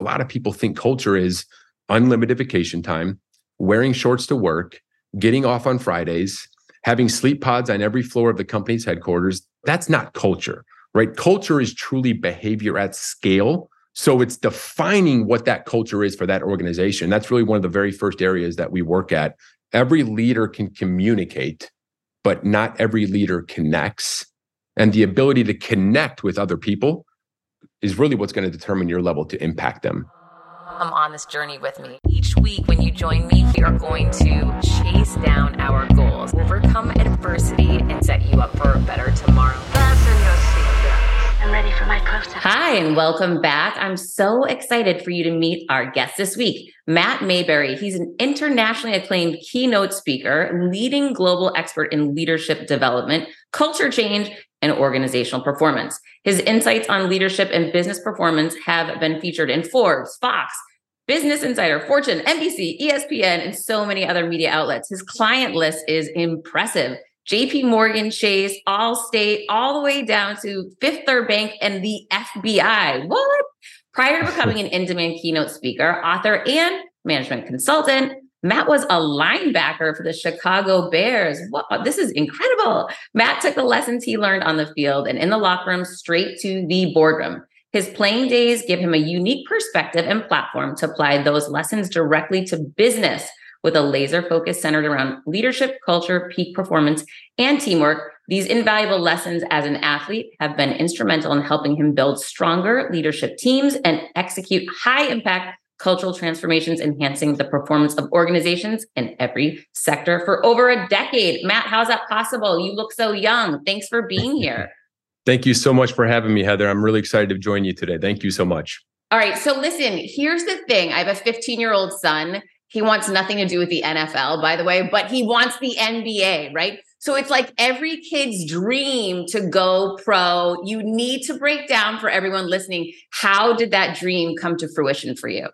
A lot of people think culture is unlimited vacation time, wearing shorts to work, getting off on Fridays, having sleep pods on every floor of the company's headquarters. That's not culture, right? Culture is truly behavior at scale. So it's defining what that culture is for that organization. That's really one of the very first areas that we work at. Every leader can communicate, but not every leader connects. And the ability to connect with other people is really what's going to determine your level to impact them. Come on this journey with me. Each week, when you join me, we are going to chase down our goals, overcome adversity, and set you up for a better tomorrow. I'm ready for my close. Hi, and welcome back. I'm so excited for you to meet our guest this week, Matt Mayberry. He's an internationally acclaimed keynote speaker, leading global expert in leadership development, culture change, and organizational performance. His insights on leadership and business performance have been featured in Forbes, Fox, Business Insider, Fortune, NBC, ESPN, and so many other media outlets. His client list is impressive. JP Morgan Chase, Allstate, all the way down to Fifth Third Bank and the FBI. What? Prior to becoming an in demand keynote speaker, author, and management consultant, Matt was a linebacker for the Chicago Bears. This is incredible. Matt took the lessons he learned on the field and in the locker room straight to the boardroom. His playing days give him a unique perspective and platform to apply those lessons directly to business with a laser focus centered around leadership, culture, peak performance, and teamwork. These invaluable lessons as an athlete have been instrumental in helping him build stronger leadership teams and execute high impact cultural transformations, enhancing the performance of organizations in every sector for over a decade. Matt, how's that possible? You look so young. Thanks for being here. Thank you so much for having me, Heather. I'm really excited to join you today. Thank you so much. All right. So, listen, here's the thing I have a 15 year old son. He wants nothing to do with the NFL, by the way, but he wants the NBA, right? So it's like every kid's dream to go pro. You need to break down for everyone listening how did that dream come to fruition for you?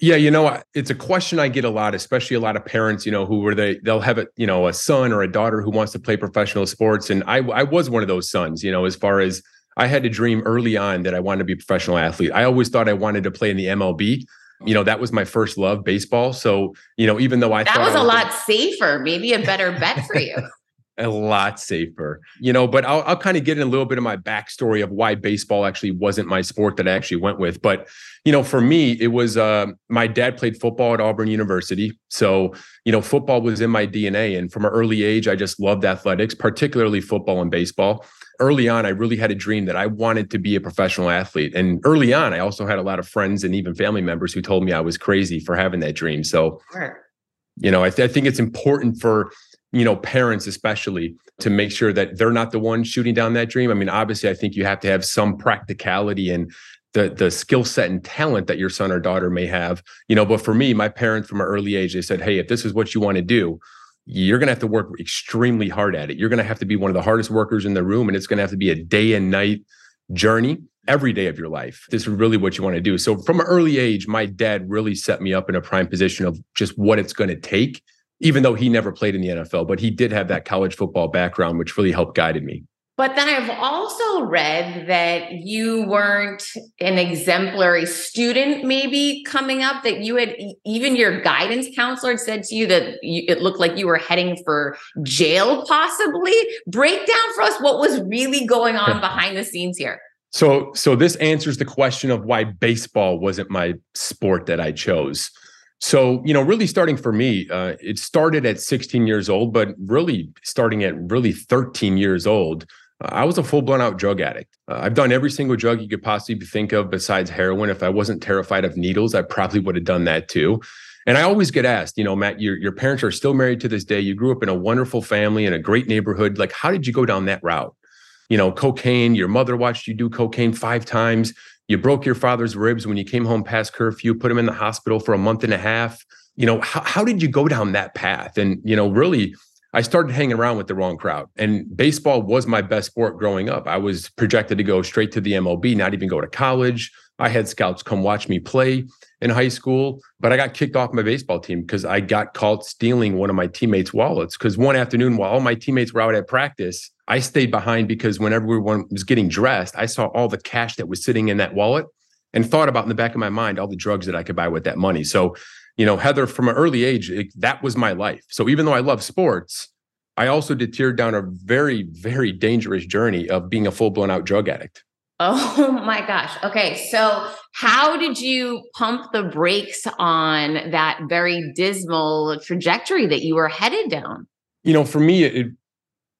Yeah, you know, it's a question I get a lot, especially a lot of parents, you know, who were they they'll have a, you know, a son or a daughter who wants to play professional sports and I I was one of those sons, you know, as far as I had to dream early on that I wanted to be a professional athlete. I always thought I wanted to play in the MLB. You know, that was my first love, baseball. So, you know, even though I thought That was a lot safer, maybe a better bet for you. a lot safer, you know. But I'll, I'll kind of get in a little bit of my backstory of why baseball actually wasn't my sport that I actually went with. But you know, for me, it was uh, my dad played football at Auburn University, so you know, football was in my DNA, and from an early age, I just loved athletics, particularly football and baseball. Early on, I really had a dream that I wanted to be a professional athlete. And early on, I also had a lot of friends and even family members who told me I was crazy for having that dream. So, sure. you know, I, th- I think it's important for you know parents especially to make sure that they're not the ones shooting down that dream. I mean obviously i think you have to have some practicality and the the skill set and talent that your son or daughter may have you know but for me my parents from an early age they said hey if this is what you want to do you're going to have to work extremely hard at it. You're going to have to be one of the hardest workers in the room and it's going to have to be a day and night journey every day of your life. This is really what you want to do. So from an early age my dad really set me up in a prime position of just what it's going to take even though he never played in the NFL, but he did have that college football background, which really helped guided me. But then I've also read that you weren't an exemplary student, maybe coming up, that you had even your guidance counselor had said to you that you, it looked like you were heading for jail, possibly. Break down for us what was really going on behind the scenes here. So, so this answers the question of why baseball wasn't my sport that I chose. So, you know, really starting for me, uh, it started at 16 years old, but really starting at really 13 years old, I was a full blown out drug addict. Uh, I've done every single drug you could possibly think of besides heroin. If I wasn't terrified of needles, I probably would have done that too. And I always get asked, you know, Matt, your, your parents are still married to this day. You grew up in a wonderful family in a great neighborhood. Like, how did you go down that route? You know, cocaine, your mother watched you do cocaine five times. You broke your father's ribs when you came home past curfew, put him in the hospital for a month and a half. You know, how, how did you go down that path? And, you know, really, I started hanging around with the wrong crowd. And baseball was my best sport growing up. I was projected to go straight to the MLB, not even go to college. I had scouts come watch me play in high school, but I got kicked off my baseball team because I got caught stealing one of my teammates' wallets. Because one afternoon, while all my teammates were out at practice, I stayed behind because when everyone was getting dressed, I saw all the cash that was sitting in that wallet. and thought about in the back of my mind all the drugs that I could buy with that money. So, you know, Heather, from an early age, it, that was my life. So even though I love sports, I also did tear down a very, very dangerous journey of being a full blown out drug addict. Oh my gosh. Okay. So, how did you pump the brakes on that very dismal trajectory that you were headed down? You know, for me, it,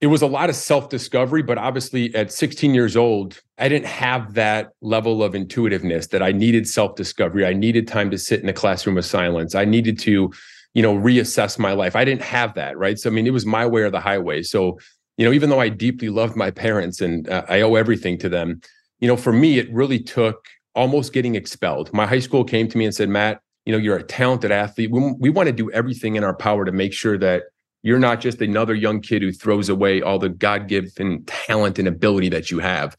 it was a lot of self discovery, but obviously at 16 years old, I didn't have that level of intuitiveness that I needed self discovery. I needed time to sit in a classroom of silence. I needed to, you know, reassess my life. I didn't have that, right? So, I mean, it was my way or the highway. So, you know, even though I deeply loved my parents and uh, I owe everything to them, you know, for me, it really took almost getting expelled. My high school came to me and said, Matt, you know, you're a talented athlete. We, we want to do everything in our power to make sure that you're not just another young kid who throws away all the God given talent and ability that you have.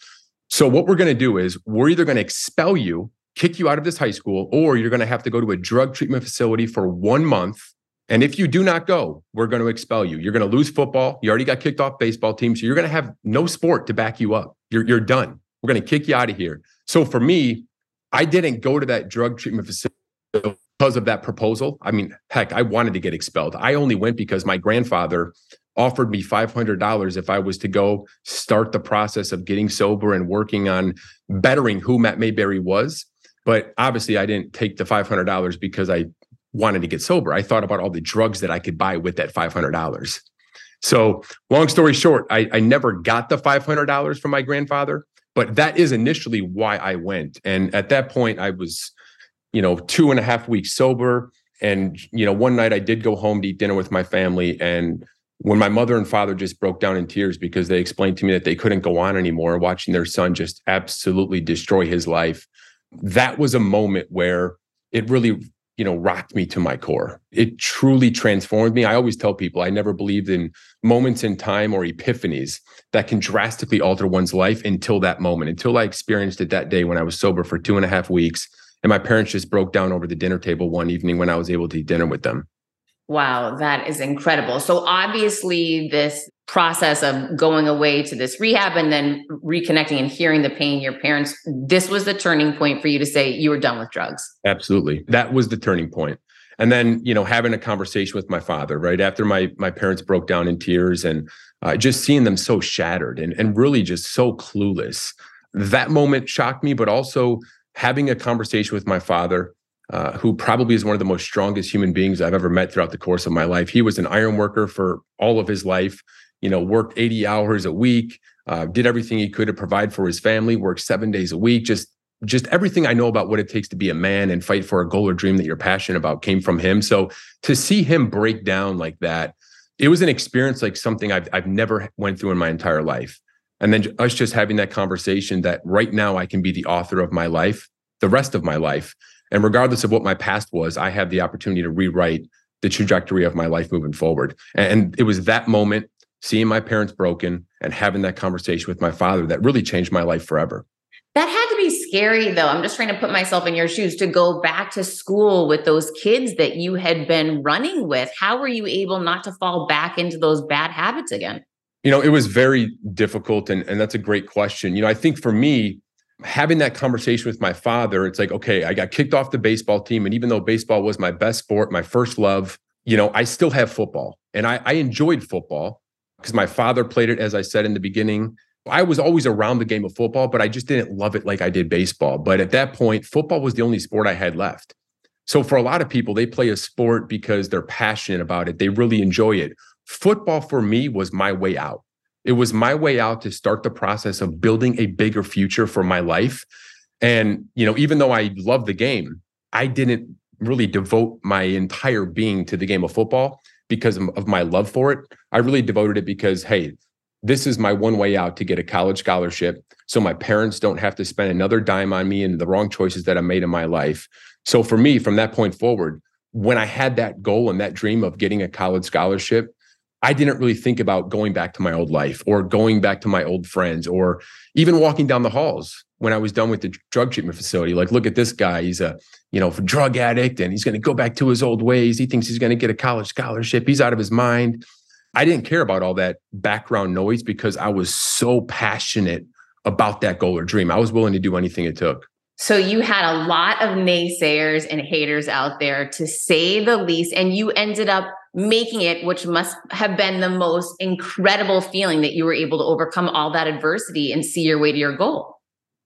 So, what we're going to do is we're either going to expel you, kick you out of this high school, or you're going to have to go to a drug treatment facility for one month. And if you do not go, we're going to expel you. You're going to lose football. You already got kicked off baseball team. So, you're going to have no sport to back you up. You're, you're done. We're going to kick you out of here. So for me, I didn't go to that drug treatment facility because of that proposal. I mean, heck, I wanted to get expelled. I only went because my grandfather offered me $500 if I was to go start the process of getting sober and working on bettering who Matt Mayberry was. But obviously, I didn't take the $500 because I wanted to get sober. I thought about all the drugs that I could buy with that $500. So, long story short, I, I never got the $500 from my grandfather but that is initially why I went. And at that point, I was, you know, two and a half weeks sober. And, you know, one night I did go home to eat dinner with my family. And when my mother and father just broke down in tears because they explained to me that they couldn't go on anymore, watching their son just absolutely destroy his life, that was a moment where it really you know, rocked me to my core. It truly transformed me. I always tell people I never believed in moments in time or epiphanies that can drastically alter one's life until that moment, until I experienced it that day when I was sober for two and a half weeks. And my parents just broke down over the dinner table one evening when I was able to eat dinner with them. Wow, that is incredible. So obviously this process of going away to this rehab and then reconnecting and hearing the pain your parents this was the turning point for you to say you were done with drugs absolutely that was the turning point. and then you know having a conversation with my father right after my my parents broke down in tears and uh, just seeing them so shattered and, and really just so clueless that moment shocked me but also having a conversation with my father uh, who probably is one of the most strongest human beings I've ever met throughout the course of my life. He was an iron worker for all of his life you know, worked 80 hours a week, uh, did everything he could to provide for his family, worked seven days a week, just just everything I know about what it takes to be a man and fight for a goal or dream that you're passionate about came from him. So to see him break down like that, it was an experience like something I've I've never went through in my entire life. And then us just having that conversation that right now I can be the author of my life, the rest of my life. And regardless of what my past was, I had the opportunity to rewrite the trajectory of my life moving forward. And it was that moment seeing my parents broken and having that conversation with my father that really changed my life forever. That had to be scary, though. I'm just trying to put myself in your shoes to go back to school with those kids that you had been running with. How were you able not to fall back into those bad habits again? You know, it was very difficult. And, and that's a great question. You know, I think for me, having that conversation with my father, it's like, okay, I got kicked off the baseball team. And even though baseball was my best sport, my first love, you know, I still have football and I, I enjoyed football because my father played it, as I said in the beginning. I was always around the game of football, but I just didn't love it like I did baseball. But at that point, football was the only sport I had left. So for a lot of people, they play a sport because they're passionate about it, they really enjoy it. Football for me was my way out. It was my way out to start the process of building a bigger future for my life. And, you know, even though I love the game, I didn't really devote my entire being to the game of football because of my love for it. I really devoted it because, hey, this is my one way out to get a college scholarship. So my parents don't have to spend another dime on me and the wrong choices that I made in my life. So for me, from that point forward, when I had that goal and that dream of getting a college scholarship, I didn't really think about going back to my old life or going back to my old friends or even walking down the halls when I was done with the drug treatment facility. Like, look at this guy. He's a, you know, drug addict and he's going to go back to his old ways. He thinks he's going to get a college scholarship. He's out of his mind. I didn't care about all that background noise because I was so passionate about that goal or dream. I was willing to do anything it took. So you had a lot of naysayers and haters out there to say the least, and you ended up making it, which must have been the most incredible feeling that you were able to overcome all that adversity and see your way to your goal.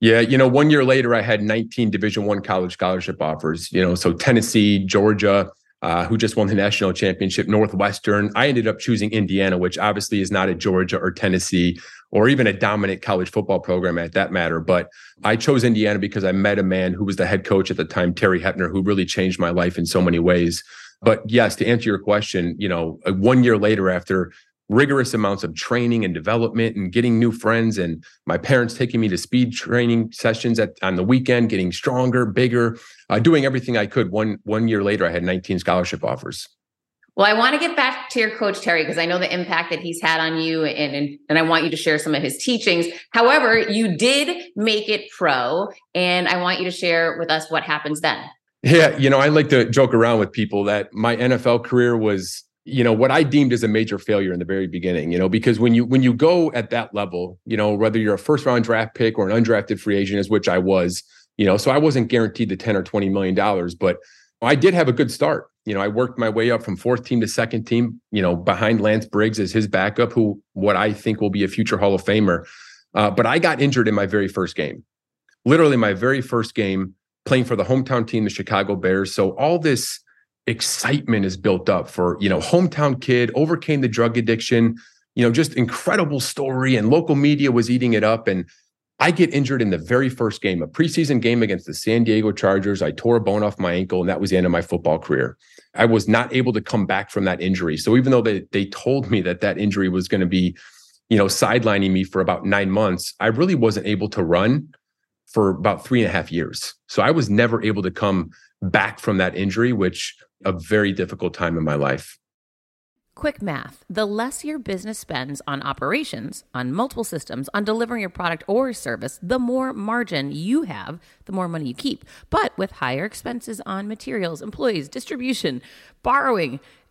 Yeah, you know, one year later, I had 19 Division One college scholarship offers. You know, so Tennessee, Georgia, uh, who just won the national championship, Northwestern. I ended up choosing Indiana, which obviously is not a Georgia or Tennessee or even a dominant college football program at that matter. But I chose Indiana because I met a man who was the head coach at the time, Terry Hoeppner, who really changed my life in so many ways. But yes, to answer your question, you know, uh, one year later after rigorous amounts of training and development and getting new friends and my parents taking me to speed training sessions at on the weekend getting stronger bigger uh, doing everything i could one one year later i had 19 scholarship offers well, I want to get back to your coach Terry because I know the impact that he's had on you, and, and and I want you to share some of his teachings. However, you did make it pro, and I want you to share with us what happens then. Yeah, you know, I like to joke around with people that my NFL career was, you know, what I deemed as a major failure in the very beginning. You know, because when you when you go at that level, you know, whether you're a first round draft pick or an undrafted free agent, as which I was, you know, so I wasn't guaranteed the ten or twenty million dollars, but I did have a good start you know, I worked my way up from fourth team to second team, you know, behind Lance Briggs as his backup, who what I think will be a future Hall of Famer. Uh, but I got injured in my very first game, literally my very first game playing for the hometown team, the Chicago Bears. So all this excitement is built up for, you know, hometown kid, overcame the drug addiction, you know, just incredible story. And local media was eating it up. And I get injured in the very first game, a preseason game against the San Diego Chargers. I tore a bone off my ankle, and that was the end of my football career. I was not able to come back from that injury. So even though they they told me that that injury was going to be, you know, sidelining me for about nine months, I really wasn't able to run for about three and a half years. So I was never able to come back from that injury, which a very difficult time in my life. Quick math the less your business spends on operations, on multiple systems, on delivering your product or service, the more margin you have, the more money you keep. But with higher expenses on materials, employees, distribution, borrowing,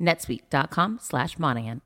netsuite.com slash Monahan.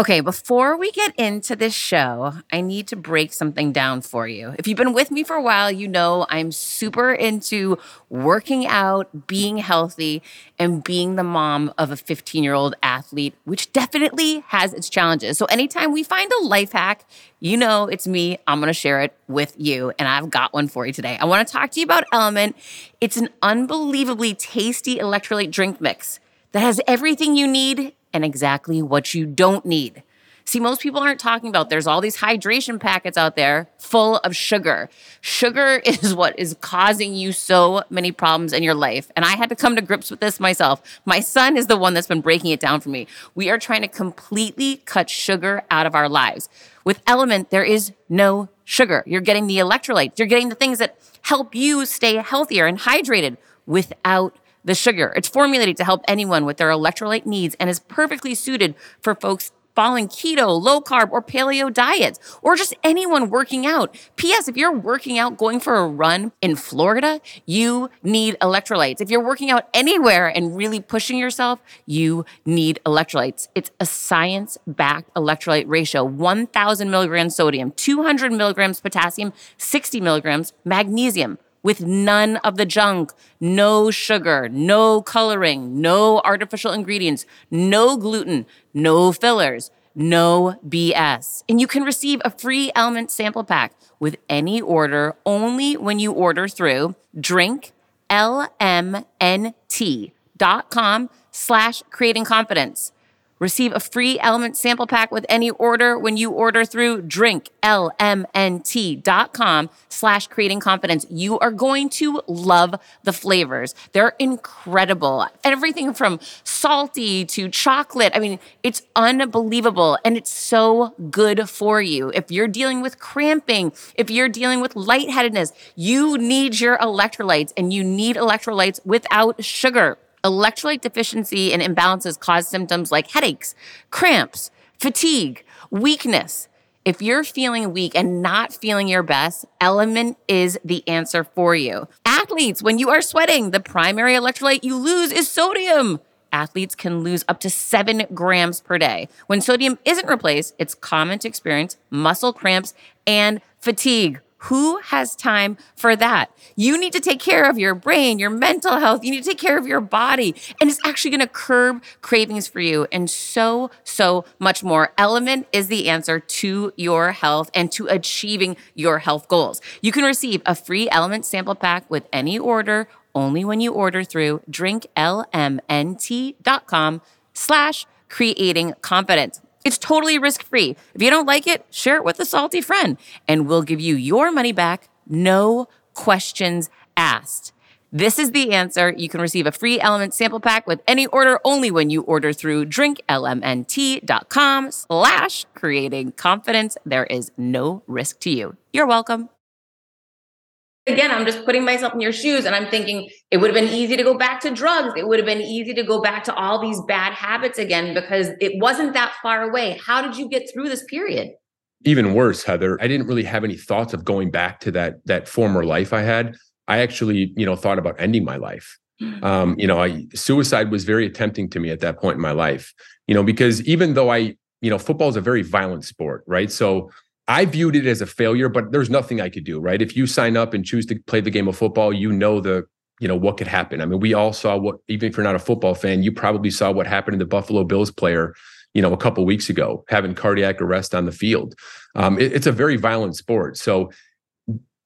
Okay, before we get into this show, I need to break something down for you. If you've been with me for a while, you know I'm super into working out, being healthy, and being the mom of a 15 year old athlete, which definitely has its challenges. So, anytime we find a life hack, you know it's me. I'm gonna share it with you, and I've got one for you today. I wanna talk to you about Element. It's an unbelievably tasty electrolyte drink mix that has everything you need and exactly what you don't need. See, most people aren't talking about there's all these hydration packets out there full of sugar. Sugar is what is causing you so many problems in your life. And I had to come to grips with this myself. My son is the one that's been breaking it down for me. We are trying to completely cut sugar out of our lives. With Element, there is no sugar. You're getting the electrolytes, you're getting the things that help you stay healthier and hydrated without the sugar. It's formulated to help anyone with their electrolyte needs and is perfectly suited for folks following keto, low carb, or paleo diets, or just anyone working out. P.S. If you're working out, going for a run in Florida, you need electrolytes. If you're working out anywhere and really pushing yourself, you need electrolytes. It's a science backed electrolyte ratio 1,000 milligrams sodium, 200 milligrams potassium, 60 milligrams magnesium with none of the junk, no sugar, no coloring, no artificial ingredients, no gluten, no fillers, no BS. And you can receive a free element sample pack with any order only when you order through drinklmnt.com slash creating confidence. Receive a free element sample pack with any order when you order through drinklmnt.com slash creating confidence. You are going to love the flavors. They're incredible. Everything from salty to chocolate. I mean, it's unbelievable and it's so good for you. If you're dealing with cramping, if you're dealing with lightheadedness, you need your electrolytes and you need electrolytes without sugar. Electrolyte deficiency and imbalances cause symptoms like headaches, cramps, fatigue, weakness. If you're feeling weak and not feeling your best, Element is the answer for you. Athletes, when you are sweating, the primary electrolyte you lose is sodium. Athletes can lose up to seven grams per day. When sodium isn't replaced, it's common to experience muscle cramps and fatigue. Who has time for that? You need to take care of your brain, your mental health. You need to take care of your body. And it's actually going to curb cravings for you and so, so much more. Element is the answer to your health and to achieving your health goals. You can receive a free Element sample pack with any order only when you order through drinklmnt.com slash creating confidence. It's totally risk free. If you don't like it, share it with a salty friend, and we'll give you your money back, no questions asked. This is the answer. You can receive a free element sample pack with any order only when you order through drinklmnt.com slash creating confidence. There is no risk to you. You're welcome again, I'm just putting myself in your shoes and I'm thinking it would have been easy to go back to drugs. It would have been easy to go back to all these bad habits again because it wasn't that far away. How did you get through this period? Even worse, Heather, I didn't really have any thoughts of going back to that that former life I had. I actually, you know, thought about ending my life. Hmm. Um, you know, I suicide was very tempting to me at that point in my life. You know, because even though I, you know, football is a very violent sport, right? So I viewed it as a failure, but there's nothing I could do, right? If you sign up and choose to play the game of football, you know the, you know, what could happen. I mean, we all saw what, even if you're not a football fan, you probably saw what happened to the Buffalo Bills player, you know, a couple weeks ago, having cardiac arrest on the field. Um, it, it's a very violent sport. So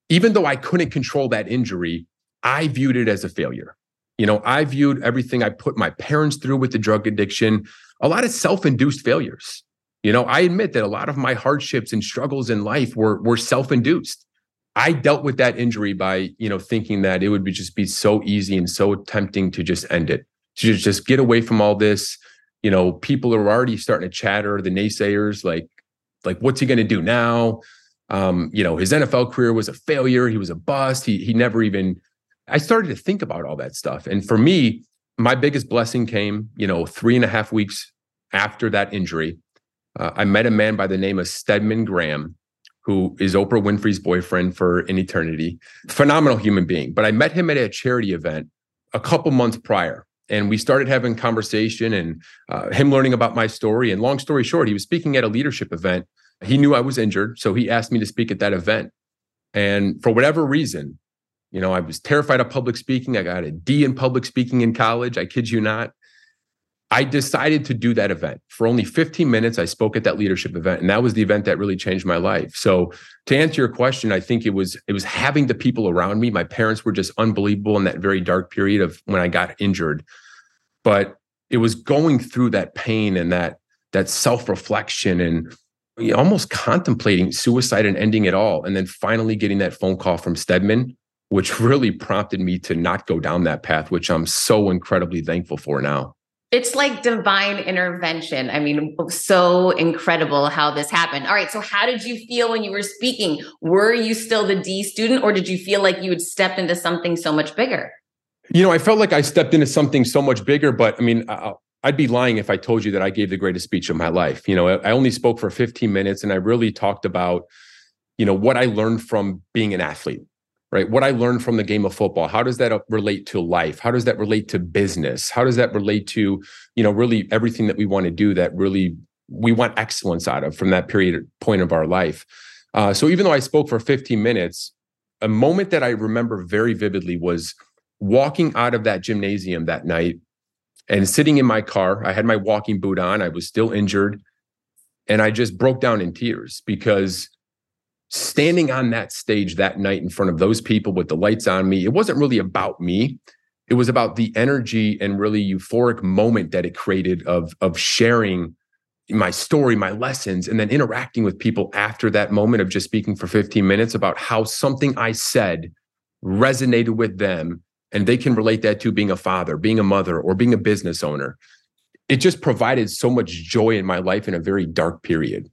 even though I couldn't control that injury, I viewed it as a failure. You know, I viewed everything I put my parents through with the drug addiction, a lot of self-induced failures. You know, I admit that a lot of my hardships and struggles in life were were self-induced. I dealt with that injury by, you know, thinking that it would be just be so easy and so tempting to just end it, to just get away from all this. You know, people are already starting to chatter, the naysayers, like, like what's he going to do now? Um, you know, his NFL career was a failure. He was a bust. He he never even. I started to think about all that stuff, and for me, my biggest blessing came, you know, three and a half weeks after that injury uh, I met a man by the name of Stedman Graham, who is Oprah Winfrey's boyfriend for an eternity. Phenomenal human being. But I met him at a charity event a couple months prior. And we started having conversation and uh, him learning about my story. And long story short, he was speaking at a leadership event. He knew I was injured. So he asked me to speak at that event. And for whatever reason, you know, I was terrified of public speaking. I got a D in public speaking in college. I kid you not. I decided to do that event for only 15 minutes. I spoke at that leadership event, and that was the event that really changed my life. So, to answer your question, I think it was it was having the people around me. My parents were just unbelievable in that very dark period of when I got injured, but it was going through that pain and that that self reflection and almost contemplating suicide and ending it all, and then finally getting that phone call from Stedman, which really prompted me to not go down that path, which I'm so incredibly thankful for now it's like divine intervention. I mean, so incredible how this happened. All right. So, how did you feel when you were speaking? Were you still the D student, or did you feel like you had stepped into something so much bigger? You know, I felt like I stepped into something so much bigger, but I mean, I'd be lying if I told you that I gave the greatest speech of my life. You know, I only spoke for 15 minutes and I really talked about, you know, what I learned from being an athlete right? What I learned from the game of football, how does that relate to life? How does that relate to business? How does that relate to, you know, really everything that we want to do that really we want excellence out of from that period point of our life? Uh, so even though I spoke for 15 minutes, a moment that I remember very vividly was walking out of that gymnasium that night and sitting in my car. I had my walking boot on. I was still injured. And I just broke down in tears because standing on that stage that night in front of those people with the lights on me, it wasn't really about me. It was about the energy and really euphoric moment that it created of, of sharing my story, my lessons, and then interacting with people after that moment of just speaking for 15 minutes about how something I said resonated with them and they can relate that to being a father, being a mother, or being a business owner. It just provided so much joy in my life in a very dark period.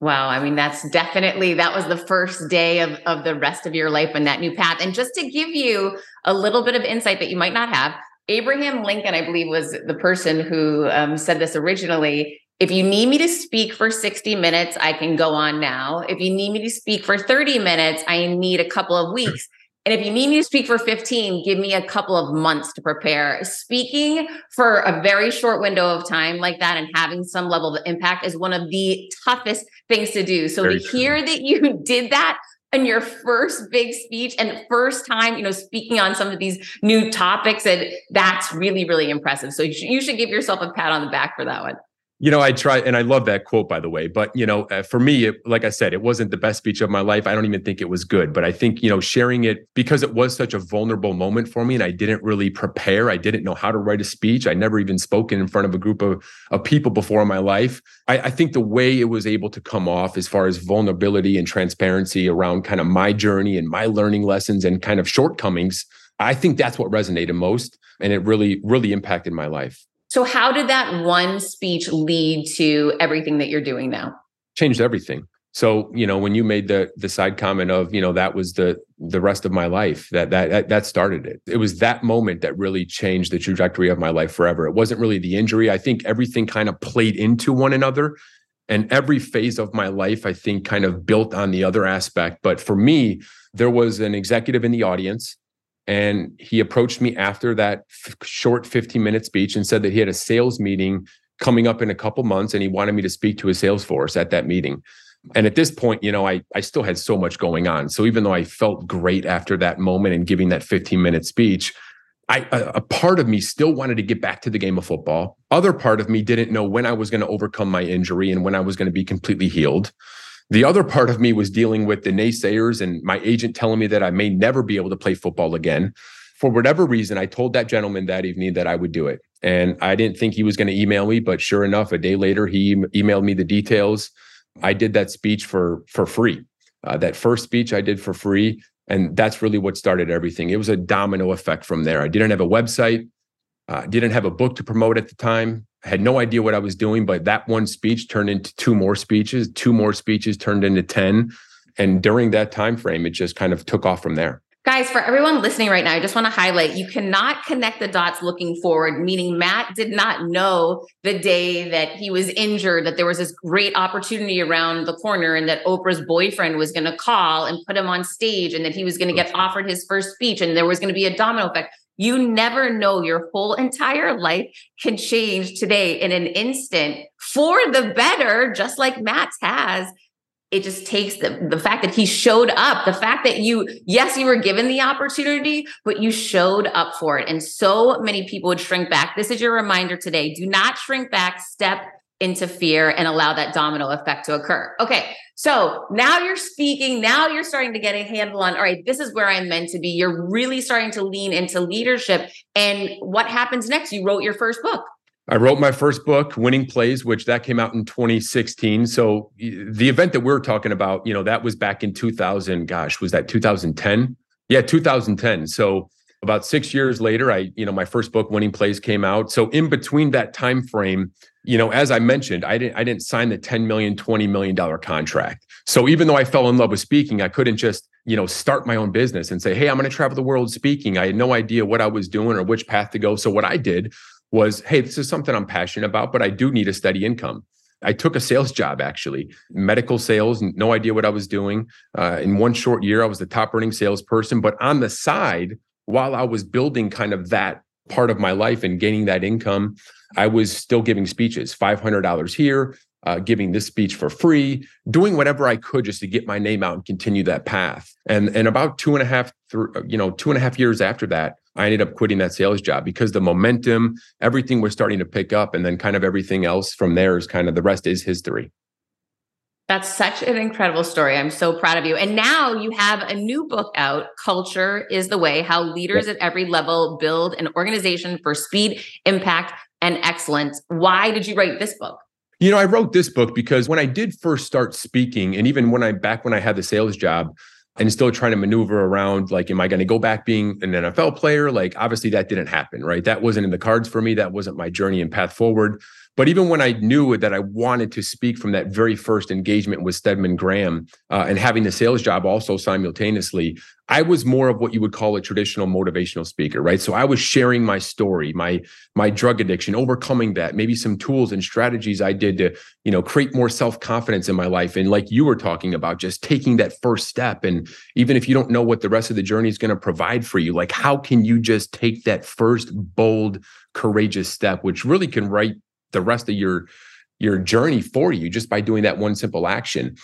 Wow. I mean, that's definitely, that was the first day of, of the rest of your life and that new path. And just to give you a little bit of insight that you might not have, Abraham Lincoln, I believe, was the person who um, said this originally. If you need me to speak for 60 minutes, I can go on now. If you need me to speak for 30 minutes, I need a couple of weeks. And if you need me to speak for 15, give me a couple of months to prepare. Speaking for a very short window of time like that and having some level of impact is one of the toughest things to do. So very to true. hear that you did that in your first big speech and first time, you know, speaking on some of these new topics, and that's really, really impressive. So you should, you should give yourself a pat on the back for that one. You know, I try, and I love that quote, by the way. But you know, uh, for me, it, like I said, it wasn't the best speech of my life. I don't even think it was good. But I think you know, sharing it because it was such a vulnerable moment for me, and I didn't really prepare. I didn't know how to write a speech. I never even spoken in front of a group of of people before in my life. I, I think the way it was able to come off, as far as vulnerability and transparency around kind of my journey and my learning lessons and kind of shortcomings, I think that's what resonated most, and it really, really impacted my life. So, how did that one speech lead to everything that you're doing now? Changed everything. So, you know, when you made the the side comment of, you know, that was the the rest of my life, that that that started it. It was that moment that really changed the trajectory of my life forever. It wasn't really the injury. I think everything kind of played into one another. And every phase of my life, I think, kind of built on the other aspect. But for me, there was an executive in the audience and he approached me after that f- short 15 minute speech and said that he had a sales meeting coming up in a couple months and he wanted me to speak to his sales force at that meeting. And at this point, you know, I, I still had so much going on. So even though I felt great after that moment and giving that 15 minute speech, I, a, a part of me still wanted to get back to the game of football. Other part of me didn't know when I was going to overcome my injury and when I was going to be completely healed. The other part of me was dealing with the naysayers and my agent telling me that I may never be able to play football again. For whatever reason, I told that gentleman that evening that I would do it. And I didn't think he was going to email me, but sure enough, a day later, he emailed me the details. I did that speech for for free. Uh, that first speech I did for free, and that's really what started everything. It was a domino effect from there. I didn't have a website, uh, didn't have a book to promote at the time. I had no idea what I was doing, but that one speech turned into two more speeches, two more speeches turned into 10. And during that time frame, it just kind of took off from there. Guys, for everyone listening right now, I just want to highlight you cannot connect the dots looking forward, meaning Matt did not know the day that he was injured, that there was this great opportunity around the corner, and that Oprah's boyfriend was going to call and put him on stage, and that he was going to get offered his first speech, and there was going to be a domino effect. You never know your whole entire life can change today in an instant for the better, just like Matt's has. It just takes the, the fact that he showed up, the fact that you, yes, you were given the opportunity, but you showed up for it. And so many people would shrink back. This is your reminder today. Do not shrink back, step into fear and allow that domino effect to occur. Okay. So now you're speaking. Now you're starting to get a handle on, all right, this is where I'm meant to be. You're really starting to lean into leadership. And what happens next? You wrote your first book. I wrote my first book, Winning Plays, which that came out in 2016. So the event that we're talking about, you know, that was back in 2000. Gosh, was that 2010? Yeah, 2010. So about six years later, I, you know, my first book, Winning Plays, came out. So in between that time frame, you know, as I mentioned, I didn't I didn't sign the 10 million, 20 million dollar contract. So even though I fell in love with speaking, I couldn't just, you know, start my own business and say, "Hey, I'm going to travel the world speaking." I had no idea what I was doing or which path to go. So what I did was, "Hey, this is something I'm passionate about, but I do need a steady income." I took a sales job actually, medical sales, no idea what I was doing. Uh, in one short year, I was the top earning salesperson. But on the side, while I was building kind of that part of my life and gaining that income, I was still giving speeches, $500 here, uh, giving this speech for free, doing whatever I could just to get my name out and continue that path. And and about two and a half, through, you know, two and a half years after that, I ended up quitting that sales job because the momentum, everything was starting to pick up, and then kind of everything else from there is kind of the rest is history. That's such an incredible story. I'm so proud of you. And now you have a new book out, Culture is the Way How Leaders at Every Level Build an Organization for Speed, Impact, and Excellence. Why did you write this book? You know, I wrote this book because when I did first start speaking, and even when I back when I had the sales job, and still trying to maneuver around like am i going to go back being an nfl player like obviously that didn't happen right that wasn't in the cards for me that wasn't my journey and path forward but even when I knew that I wanted to speak from that very first engagement with Stedman Graham uh, and having the sales job also simultaneously, I was more of what you would call a traditional motivational speaker, right? So I was sharing my story, my my drug addiction, overcoming that, maybe some tools and strategies I did to, you know, create more self-confidence in my life. And like you were talking about, just taking that first step. And even if you don't know what the rest of the journey is going to provide for you, like how can you just take that first bold, courageous step, which really can write the rest of your your journey for you just by doing that one simple action.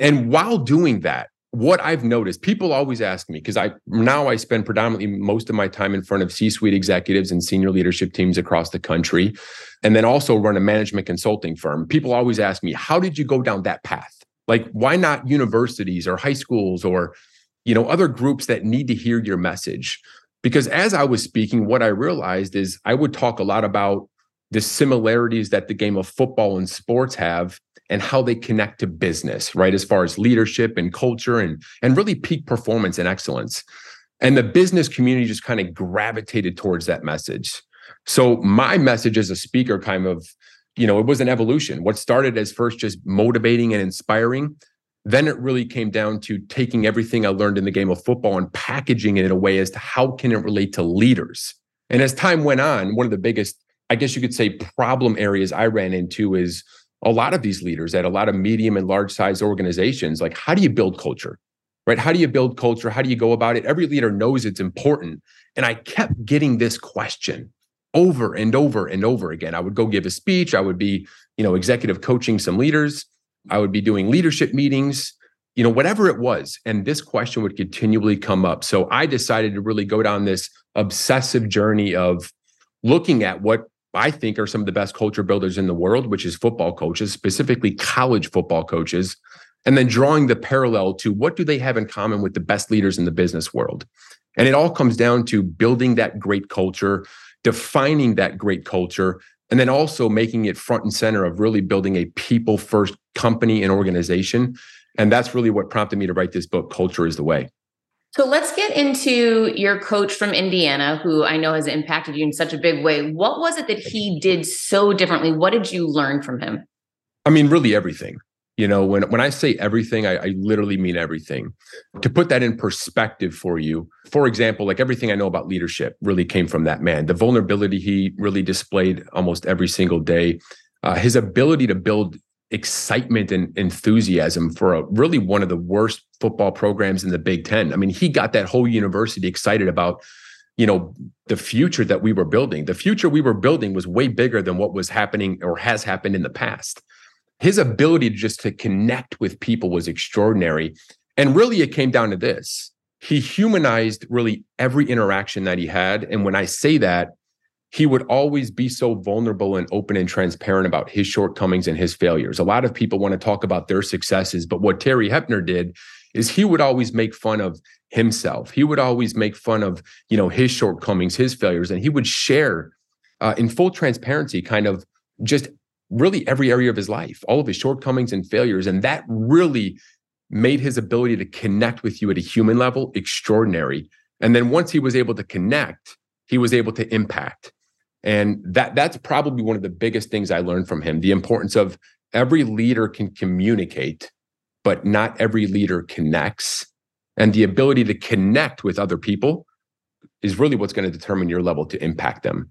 And while doing that, what I've noticed, people always ask me because I now I spend predominantly most of my time in front of C-suite executives and senior leadership teams across the country, and then also run a management consulting firm. People always ask me, "How did you go down that path? Like, why not universities or high schools or, you know, other groups that need to hear your message?" Because as I was speaking, what I realized is I would talk a lot about the similarities that the game of football and sports have and how they connect to business, right? As far as leadership and culture and, and really peak performance and excellence. And the business community just kind of gravitated towards that message. So my message as a speaker kind of, you know, it was an evolution. What started as first just motivating and inspiring, then it really came down to taking everything I learned in the game of football and packaging it in a way as to how can it relate to leaders. And as time went on, one of the biggest I guess you could say problem areas I ran into is a lot of these leaders at a lot of medium and large size organizations. Like, how do you build culture? Right? How do you build culture? How do you go about it? Every leader knows it's important. And I kept getting this question over and over and over again. I would go give a speech. I would be, you know, executive coaching some leaders. I would be doing leadership meetings, you know, whatever it was. And this question would continually come up. So I decided to really go down this obsessive journey of looking at what I think are some of the best culture builders in the world, which is football coaches, specifically college football coaches, and then drawing the parallel to what do they have in common with the best leaders in the business world. And it all comes down to building that great culture, defining that great culture, and then also making it front and center of really building a people first company and organization. And that's really what prompted me to write this book, Culture is the Way. So let's get into your coach from Indiana, who I know has impacted you in such a big way. What was it that he did so differently? What did you learn from him? I mean, really everything. You know, when when I say everything, I, I literally mean everything. To put that in perspective for you, for example, like everything I know about leadership really came from that man. The vulnerability he really displayed almost every single day, uh, his ability to build excitement and enthusiasm for a, really one of the worst football programs in the Big Ten. I mean, he got that whole university excited about, you know, the future that we were building. The future we were building was way bigger than what was happening or has happened in the past. His ability just to connect with people was extraordinary. And really, it came down to this. He humanized really every interaction that he had. And when I say that, he would always be so vulnerable and open and transparent about his shortcomings and his failures. A lot of people want to talk about their successes, but what Terry Hoeppner did is he would always make fun of himself. He would always make fun of, you know, his shortcomings, his failures, and he would share uh, in full transparency kind of just really every area of his life, all of his shortcomings and failures. And that really made his ability to connect with you at a human level extraordinary. And then once he was able to connect, he was able to impact. And that that's probably one of the biggest things I learned from him, the importance of every leader can communicate, but not every leader connects. And the ability to connect with other people is really what's going to determine your level to impact them.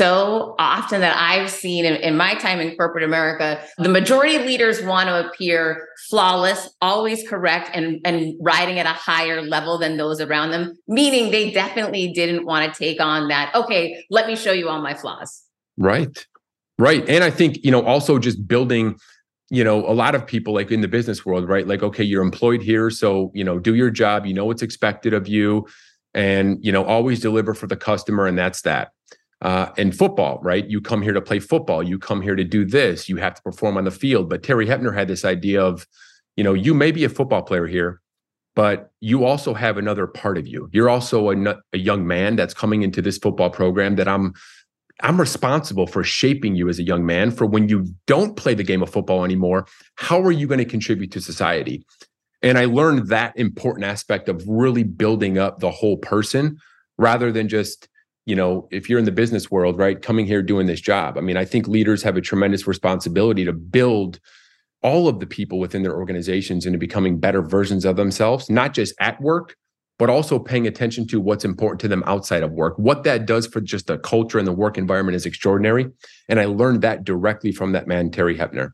So often that I've seen in, in, my time in corporate America, the majority of leaders want to appear flawless, always correct, and, and riding at a higher level than those around them, meaning they definitely didn't want to take on that, okay, let me show you all my flaws. Right. Right. And I think, you know, also just building you know a lot of people like in the business world right like okay you're employed here so you know do your job you know what's expected of you and you know always deliver for the customer and that's that uh, in football, right? You come here to play football. You come here to do this. You have to perform on the field. But Terry Hoeppner had this idea of, you know, you may be a football player here, but you also have another part of you. You're also a, a young man that's coming into this football program that I'm I'm responsible for shaping you as a young man for when you don't play the game of football anymore. How are you going to contribute to society? And I learned that important aspect of really building up the whole person rather than just you know, if you're in the business world, right, coming here doing this job. I mean, I think leaders have a tremendous responsibility to build all of the people within their organizations into becoming better versions of themselves, not just at work, but also paying attention to what's important to them outside of work. What that does for just the culture and the work environment is extraordinary. And I learned that directly from that man, Terry Hoeppner.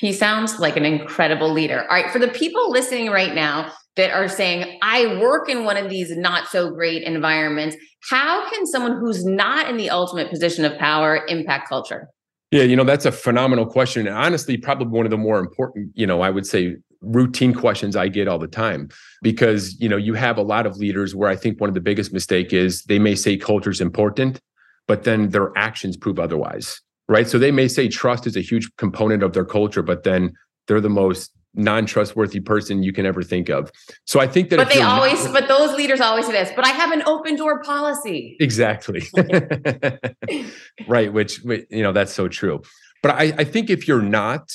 He sounds like an incredible leader. All right, for the people listening right now that are saying, I work in one of these not so great environments, how can someone who's not in the ultimate position of power impact culture? Yeah, you know, that's a phenomenal question. And honestly, probably one of the more important, you know, I would say routine questions I get all the time because you know you have a lot of leaders where I think one of the biggest mistake is they may say culture is important, but then their actions prove otherwise, right? So they may say trust is a huge component of their culture, but then they're the most non-trustworthy person you can ever think of. So I think that But they always not, but those leaders always say this, but I have an open door policy. Exactly. right, which you know that's so true. But I, I think if you're not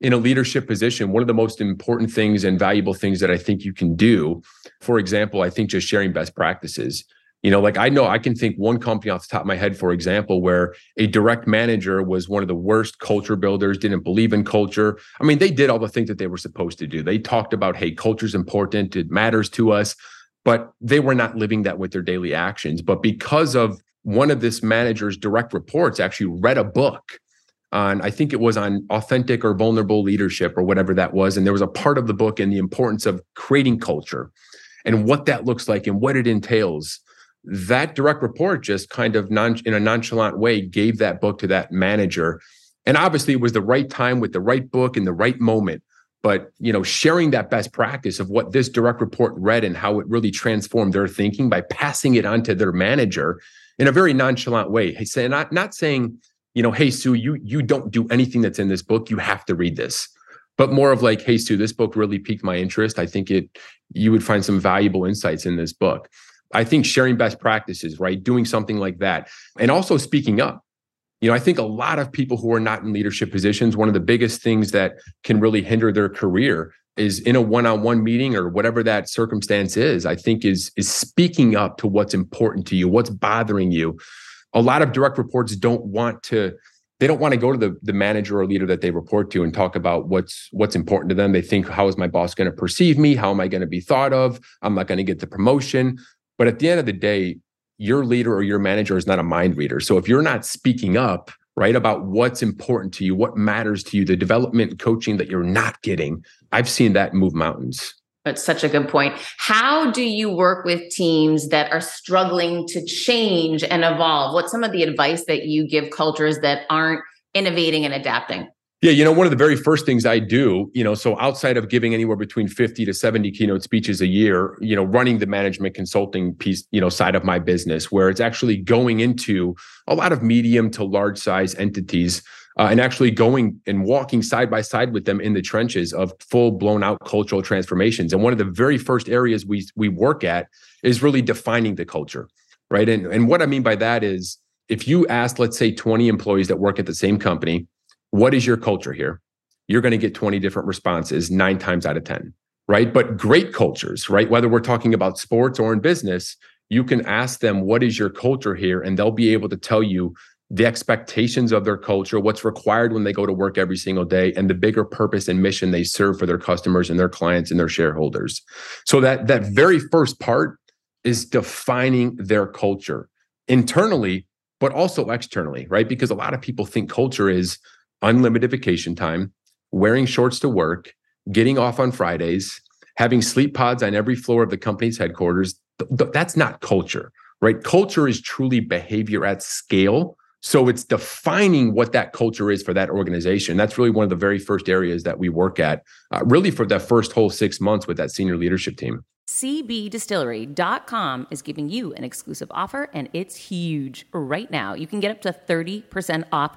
in a leadership position, one of the most important things and valuable things that I think you can do, for example, I think just sharing best practices. You know, like I know I can think one company off the top of my head, for example, where a direct manager was one of the worst culture builders, didn't believe in culture. I mean, they did all the things that they were supposed to do. They talked about, hey, culture's important, it matters to us, but they were not living that with their daily actions. But because of one of this manager's direct reports actually read a book on I think it was on authentic or vulnerable leadership or whatever that was and there was a part of the book in the importance of creating culture and what that looks like and what it entails that direct report just kind of non, in a nonchalant way gave that book to that manager and obviously it was the right time with the right book in the right moment but you know sharing that best practice of what this direct report read and how it really transformed their thinking by passing it on to their manager in a very nonchalant way hey say not not saying you know, hey Sue, you you don't do anything that's in this book. You have to read this. But more of like, hey Sue, this book really piqued my interest. I think it you would find some valuable insights in this book. I think sharing best practices, right? Doing something like that. And also speaking up. You know, I think a lot of people who are not in leadership positions, one of the biggest things that can really hinder their career is in a one-on-one meeting or whatever that circumstance is, I think is is speaking up to what's important to you, what's bothering you a lot of direct reports don't want to they don't want to go to the, the manager or leader that they report to and talk about what's what's important to them they think how is my boss going to perceive me how am i going to be thought of i'm not going to get the promotion but at the end of the day your leader or your manager is not a mind reader so if you're not speaking up right about what's important to you what matters to you the development coaching that you're not getting i've seen that move mountains that's such a good point. How do you work with teams that are struggling to change and evolve? What's some of the advice that you give cultures that aren't innovating and adapting? Yeah, you know, one of the very first things I do, you know, so outside of giving anywhere between 50 to 70 keynote speeches a year, you know, running the management consulting piece, you know, side of my business where it's actually going into a lot of medium to large size entities uh, and actually going and walking side by side with them in the trenches of full blown out cultural transformations. And one of the very first areas we we work at is really defining the culture, right? And and what I mean by that is if you ask, let's say, 20 employees that work at the same company, what is your culture here? You're going to get 20 different responses nine times out of 10, right? But great cultures, right? Whether we're talking about sports or in business, you can ask them, what is your culture here? And they'll be able to tell you the expectations of their culture, what's required when they go to work every single day, and the bigger purpose and mission they serve for their customers and their clients and their shareholders. So that that very first part is defining their culture internally, but also externally, right? Because a lot of people think culture is unlimited vacation time, wearing shorts to work, getting off on Fridays, having sleep pods on every floor of the company's headquarters. That's not culture, right? Culture is truly behavior at scale so it's defining what that culture is for that organization. That's really one of the very first areas that we work at, uh, really for the first whole six months with that senior leadership team. CBDistillery.com is giving you an exclusive offer, and it's huge. Right now, you can get up to 30% off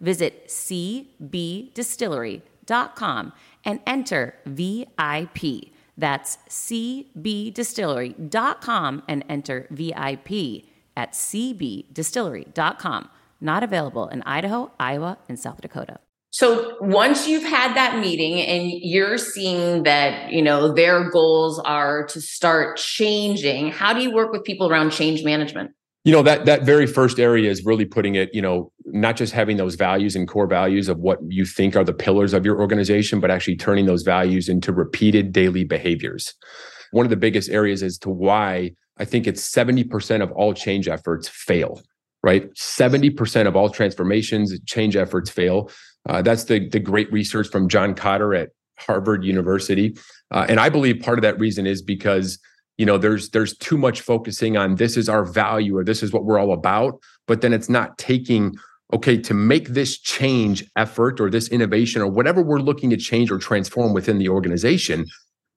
Visit cbdistillery.com and enter VIP. That's cbdistillery.com and enter VIP at cbdistillery.com. Not available in Idaho, Iowa, and South Dakota. So once you've had that meeting and you're seeing that, you know, their goals are to start changing, how do you work with people around change management? You know that that very first area is really putting it you know not just having those values and core values of what you think are the pillars of your organization but actually turning those values into repeated daily behaviors. One of the biggest areas as to why i think it's 70% of all change efforts fail right? 70% of all transformations change efforts fail. Uh, that's the the great research from john kotter at harvard university. Uh, and i believe part of that reason is because you know there's there's too much focusing on this is our value or this is what we're all about but then it's not taking okay to make this change effort or this innovation or whatever we're looking to change or transform within the organization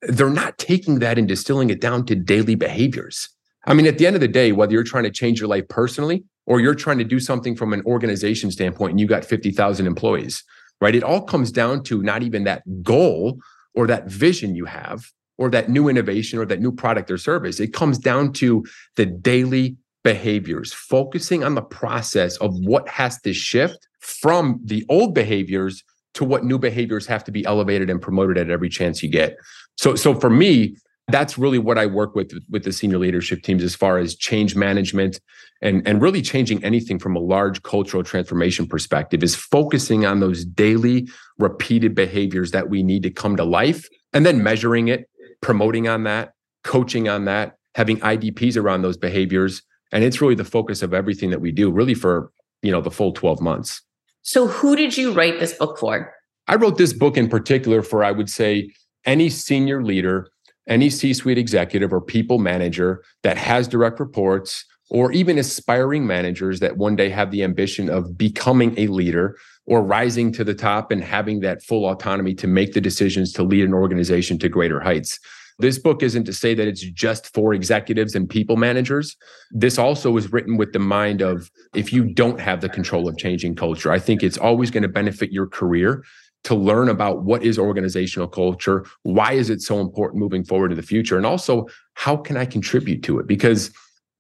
they're not taking that and distilling it down to daily behaviors. I mean at the end of the day whether you're trying to change your life personally or you're trying to do something from an organization standpoint and you got 50,000 employees right? It all comes down to not even that goal or that vision you have or that new innovation or that new product or service. It comes down to the daily behaviors, focusing on the process of what has to shift from the old behaviors to what new behaviors have to be elevated and promoted at every chance you get. So, so for me, that's really what I work with with the senior leadership teams as far as change management and, and really changing anything from a large cultural transformation perspective is focusing on those daily repeated behaviors that we need to come to life and then measuring it promoting on that, coaching on that, having IDPs around those behaviors. And it's really the focus of everything that we do, really for, you know, the full 12 months. So who did you write this book for? I wrote this book in particular for, I would say, any senior leader, any C suite executive or people manager that has direct reports, or even aspiring managers that one day have the ambition of becoming a leader or rising to the top and having that full autonomy to make the decisions to lead an organization to greater heights. This book isn't to say that it's just for executives and people managers. This also is written with the mind of if you don't have the control of changing culture, I think it's always going to benefit your career to learn about what is organizational culture, why is it so important moving forward to the future, and also how can I contribute to it? Because,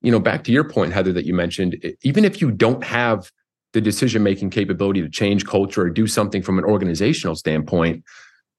you know, back to your point, Heather, that you mentioned, even if you don't have the decision making capability to change culture or do something from an organizational standpoint,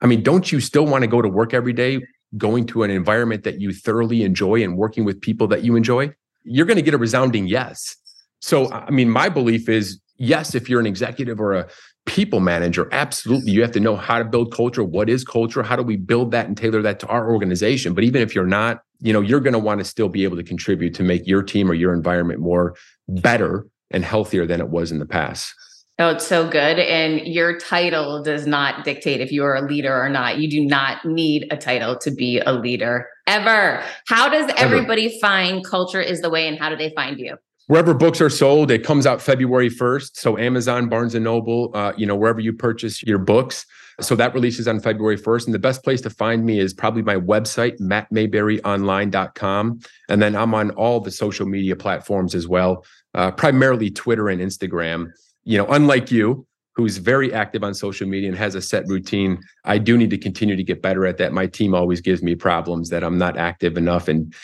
I mean, don't you still want to go to work every day, going to an environment that you thoroughly enjoy and working with people that you enjoy? You're going to get a resounding yes. So, I mean, my belief is yes, if you're an executive or a people manager, absolutely, you have to know how to build culture. What is culture? How do we build that and tailor that to our organization? But even if you're not, you know, you're going to want to still be able to contribute to make your team or your environment more better and healthier than it was in the past. Oh, it's so good. And your title does not dictate if you are a leader or not. You do not need a title to be a leader ever. How does everybody ever. find Culture is the Way and how do they find you? Wherever books are sold, it comes out February 1st. So Amazon, Barnes and Noble, uh, you know, wherever you purchase your books. So that releases on February 1st. And the best place to find me is probably my website, mattmayberryonline.com. And then I'm on all the social media platforms as well uh, primarily Twitter and Instagram. You know, unlike you, who's very active on social media and has a set routine, I do need to continue to get better at that. My team always gives me problems that I'm not active enough and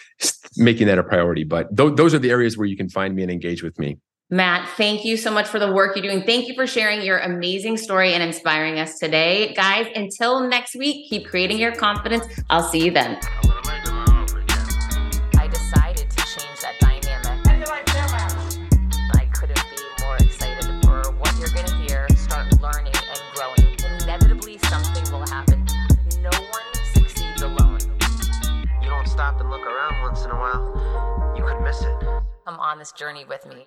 making that a priority. But th- those are the areas where you can find me and engage with me. Matt, thank you so much for the work you're doing. Thank you for sharing your amazing story and inspiring us today. Guys, until next week, keep creating your confidence. I'll see you then. On this journey with me.